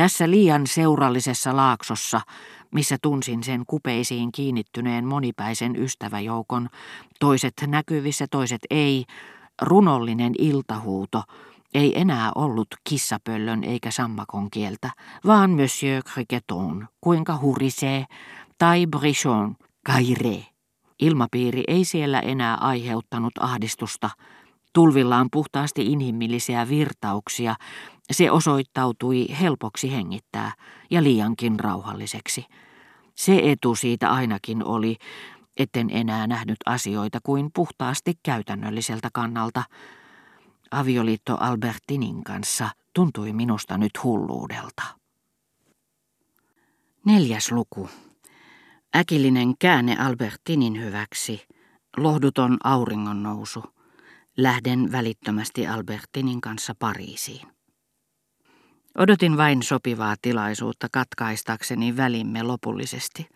Tässä liian seurallisessa laaksossa, missä tunsin sen kupeisiin kiinnittyneen monipäisen ystäväjoukon, toiset näkyvissä, toiset ei, runollinen iltahuuto, ei enää ollut kissapöllön eikä sammakon kieltä, vaan Monsieur Criqueton, kuinka hurisee, tai Brichon, kaire. Ilmapiiri ei siellä enää aiheuttanut ahdistusta. Tulvillaan puhtaasti inhimillisiä virtauksia, se osoittautui helpoksi hengittää ja liiankin rauhalliseksi. Se etu siitä ainakin oli, etten enää nähnyt asioita kuin puhtaasti käytännölliseltä kannalta. Avioliitto Albertinin kanssa tuntui minusta nyt hulluudelta. Neljäs luku. Äkillinen käänne Albertinin hyväksi. Lohduton auringon nousu. Lähden välittömästi Albertinin kanssa Pariisiin. Odotin vain sopivaa tilaisuutta katkaistakseni välimme lopullisesti.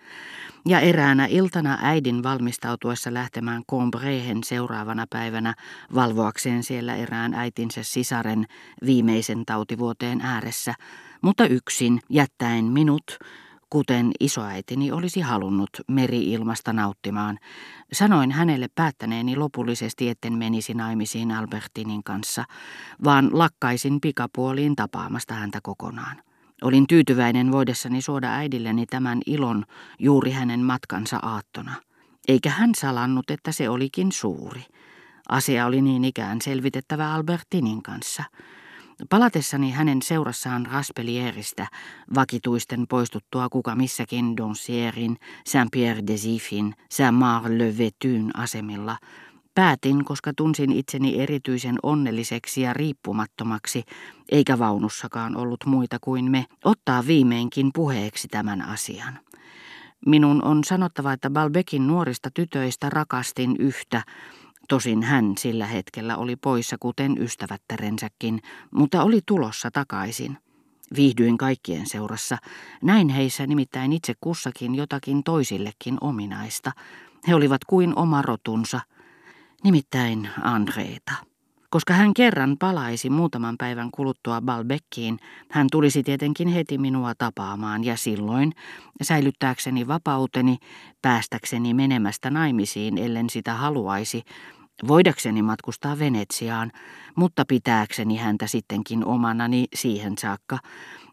Ja eräänä iltana äidin valmistautuessa lähtemään Combrehen seuraavana päivänä valvoakseen siellä erään äitinsä sisaren viimeisen tautivuoteen ääressä, mutta yksin jättäen minut kuten isoäitini olisi halunnut meri-ilmasta nauttimaan. Sanoin hänelle päättäneeni lopullisesti, etten menisi naimisiin Albertinin kanssa, vaan lakkaisin pikapuoliin tapaamasta häntä kokonaan. Olin tyytyväinen voidessani suoda äidilleni tämän ilon juuri hänen matkansa aattona. Eikä hän salannut, että se olikin suuri. Asia oli niin ikään selvitettävä Albertinin kanssa – Palatessani hänen seurassaan Raspelieristä, vakituisten poistuttua kuka missäkin Doncierin, Saint-Pierre-des-Ifin, Saint-Marc-le-Vetyn asemilla, päätin, koska tunsin itseni erityisen onnelliseksi ja riippumattomaksi, eikä vaunussakaan ollut muita kuin me, ottaa viimeinkin puheeksi tämän asian. Minun on sanottava, että Balbekin nuorista tytöistä rakastin yhtä, Tosin hän sillä hetkellä oli poissa kuten ystävättärensäkin, mutta oli tulossa takaisin. Viihdyin kaikkien seurassa. Näin heissä nimittäin itse kussakin jotakin toisillekin ominaista. He olivat kuin oma rotunsa, nimittäin Andreeta. Koska hän kerran palaisi muutaman päivän kuluttua Balbekkiin, hän tulisi tietenkin heti minua tapaamaan ja silloin, säilyttääkseni vapauteni, päästäkseni menemästä naimisiin, ellen sitä haluaisi, voidakseni matkustaa Venetsiaan, mutta pitääkseni häntä sittenkin omanani siihen saakka,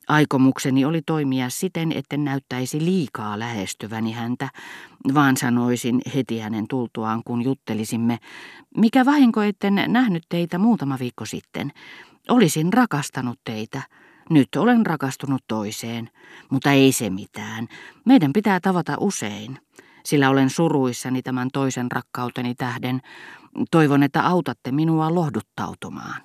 Aikomukseni oli toimia siten, etten näyttäisi liikaa lähestyväni häntä, vaan sanoisin heti hänen tultuaan, kun juttelisimme, mikä vahinko etten nähnyt teitä muutama viikko sitten. Olisin rakastanut teitä. Nyt olen rakastunut toiseen, mutta ei se mitään. Meidän pitää tavata usein, sillä olen suruissani tämän toisen rakkauteni tähden. Toivon, että autatte minua lohduttautumaan.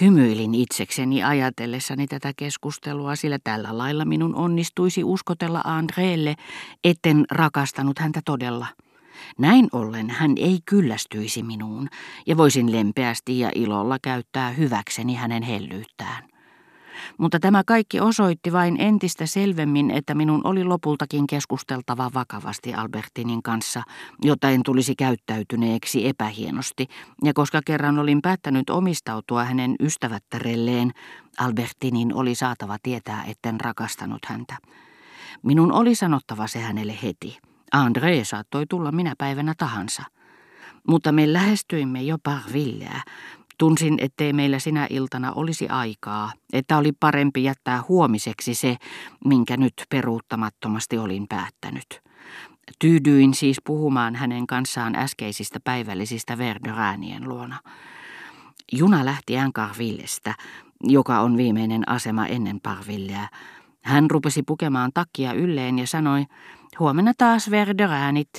Hymyilin itsekseni ajatellessani tätä keskustelua, sillä tällä lailla minun onnistuisi uskotella Andreelle, etten rakastanut häntä todella. Näin ollen hän ei kyllästyisi minuun, ja voisin lempeästi ja ilolla käyttää hyväkseni hänen hellyyttään. Mutta tämä kaikki osoitti vain entistä selvemmin, että minun oli lopultakin keskusteltava vakavasti Albertinin kanssa, jotta en tulisi käyttäytyneeksi epähienosti, ja koska kerran olin päättänyt omistautua hänen ystävättärelleen, Albertinin oli saatava tietää, etten rakastanut häntä. Minun oli sanottava se hänelle heti. André saattoi tulla minä päivänä tahansa. Mutta me lähestyimme jo Parvilleä, Tunsin, ettei meillä sinä iltana olisi aikaa, että oli parempi jättää huomiseksi se, minkä nyt peruuttamattomasti olin päättänyt. Tyydyin siis puhumaan hänen kanssaan äskeisistä päivällisistä Verderäänien luona. Juna lähti Encarvillestä, joka on viimeinen asema ennen Parvilleä. Hän rupesi pukemaan takkia ylleen ja sanoi, huomenna taas Verderäänit,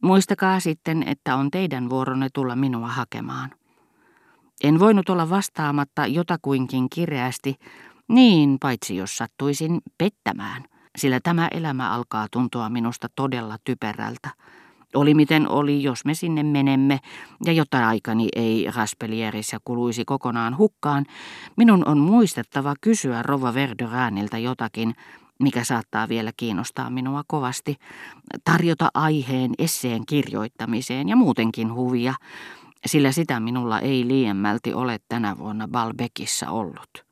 muistakaa sitten, että on teidän vuoronne tulla minua hakemaan. En voinut olla vastaamatta jotakuinkin kireästi, niin paitsi jos sattuisin pettämään, sillä tämä elämä alkaa tuntua minusta todella typerältä. Oli miten oli, jos me sinne menemme, ja jotta aikani ei Raspelierissä kuluisi kokonaan hukkaan, minun on muistettava kysyä Rova Verderääniltä jotakin, mikä saattaa vielä kiinnostaa minua kovasti, tarjota aiheen esseen kirjoittamiseen ja muutenkin huvia, sillä sitä minulla ei liiemmälti ole tänä vuonna Balbekissa ollut.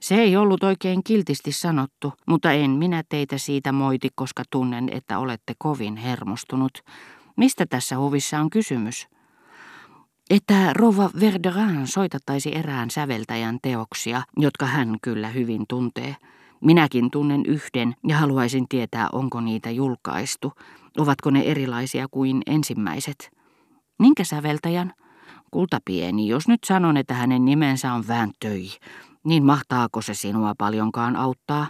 Se ei ollut oikein kiltisti sanottu, mutta en minä teitä siitä moiti, koska tunnen, että olette kovin hermostunut. Mistä tässä huvissa on kysymys? Että Rova Verderan soitattaisi erään säveltäjän teoksia, jotka hän kyllä hyvin tuntee. Minäkin tunnen yhden ja haluaisin tietää, onko niitä julkaistu. Ovatko ne erilaisia kuin ensimmäiset? Minkä säveltäjän? Kultapieni, jos nyt sanon, että hänen nimensä on Vääntöi, niin mahtaako se sinua paljonkaan auttaa?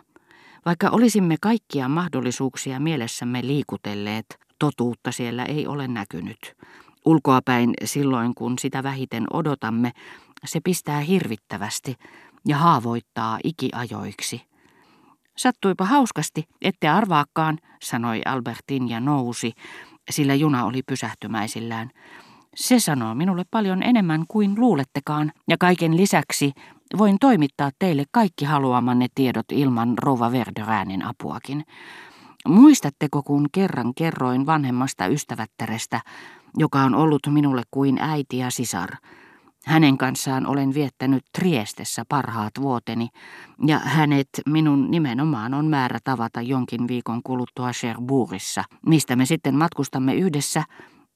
Vaikka olisimme kaikkia mahdollisuuksia mielessämme liikutelleet, totuutta siellä ei ole näkynyt. Ulkoapäin silloin, kun sitä vähiten odotamme, se pistää hirvittävästi ja haavoittaa ikiajoiksi. Sattuipa hauskasti, ette arvaakaan, sanoi Albertin ja nousi, sillä juna oli pysähtymäisillään. Se sanoo minulle paljon enemmän kuin luulettekaan, ja kaiken lisäksi voin toimittaa teille kaikki haluamanne tiedot ilman Rova Verderäänin apuakin. Muistatteko, kun kerran kerroin vanhemmasta ystävättärestä, joka on ollut minulle kuin äiti ja sisar? Hänen kanssaan olen viettänyt Triestessä parhaat vuoteni, ja hänet minun nimenomaan on määrä tavata jonkin viikon kuluttua Cherbourgissa, mistä me sitten matkustamme yhdessä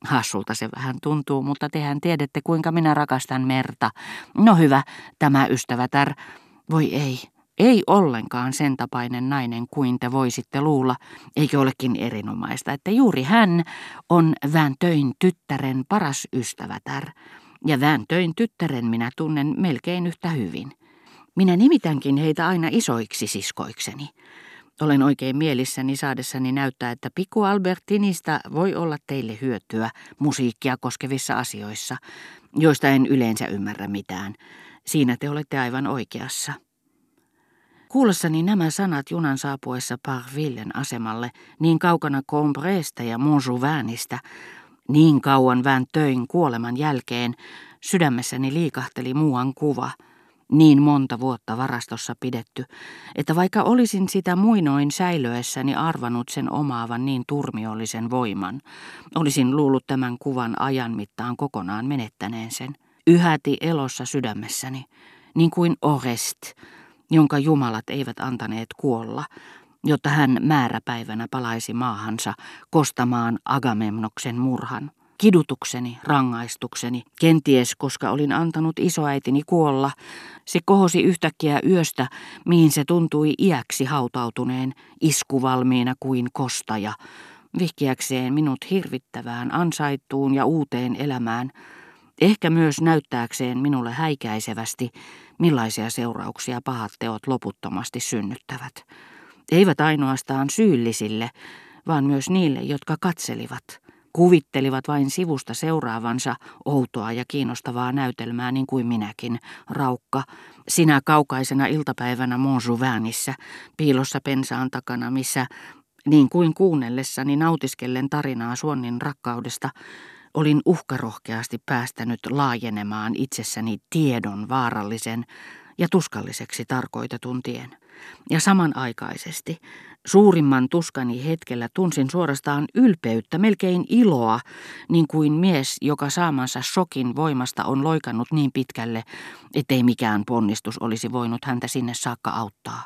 Hassulta se vähän tuntuu, mutta tehän tiedätte, kuinka minä rakastan merta. No hyvä, tämä ystävätär. Voi ei, ei ollenkaan sen tapainen nainen kuin te voisitte luulla, eikö olekin erinomaista, että juuri hän on Vääntöin tyttären paras ystävätär. Ja Vääntöin tyttären minä tunnen melkein yhtä hyvin. Minä nimitänkin heitä aina isoiksi siskoikseni. Olen oikein mielissäni saadessani näyttää, että pikku Albertinista voi olla teille hyötyä musiikkia koskevissa asioissa, joista en yleensä ymmärrä mitään. Siinä te olette aivan oikeassa. Kuullessani nämä sanat junan saapuessa Parvillen asemalle, niin kaukana Combreesta ja Montjouvinista, niin kauan vään töin kuoleman jälkeen, sydämessäni liikahteli muuan kuva – niin monta vuotta varastossa pidetty, että vaikka olisin sitä muinoin säilöessäni arvanut sen omaavan niin turmiollisen voiman, olisin luullut tämän kuvan ajan mittaan kokonaan menettäneen sen. Yhäti elossa sydämessäni, niin kuin Orest, jonka jumalat eivät antaneet kuolla, jotta hän määräpäivänä palaisi maahansa kostamaan Agamemnoksen murhan. Kidutukseni, rangaistukseni, kenties koska olin antanut isoäitini kuolla, se kohosi yhtäkkiä yöstä, mihin se tuntui iäksi hautautuneen, iskuvalmiina kuin kostaja, vihkiäkseen minut hirvittävään, ansaittuun ja uuteen elämään, ehkä myös näyttääkseen minulle häikäisevästi, millaisia seurauksia pahat teot loputtomasti synnyttävät. Eivät ainoastaan syyllisille, vaan myös niille, jotka katselivat – Kuvittelivat vain sivusta seuraavansa outoa ja kiinnostavaa näytelmää niin kuin minäkin, Raukka, sinä kaukaisena iltapäivänä Montjouvinissa, piilossa pensaan takana, missä, niin kuin kuunnellessani nautiskellen tarinaa Suonnin rakkaudesta, olin uhkarohkeasti päästänyt laajenemaan itsessäni tiedon vaarallisen ja tuskalliseksi tarkoitetun tien. Ja samanaikaisesti Suurimman tuskani hetkellä tunsin suorastaan ylpeyttä, melkein iloa, niin kuin mies, joka saamansa shokin voimasta on loikannut niin pitkälle, ettei mikään ponnistus olisi voinut häntä sinne saakka auttaa.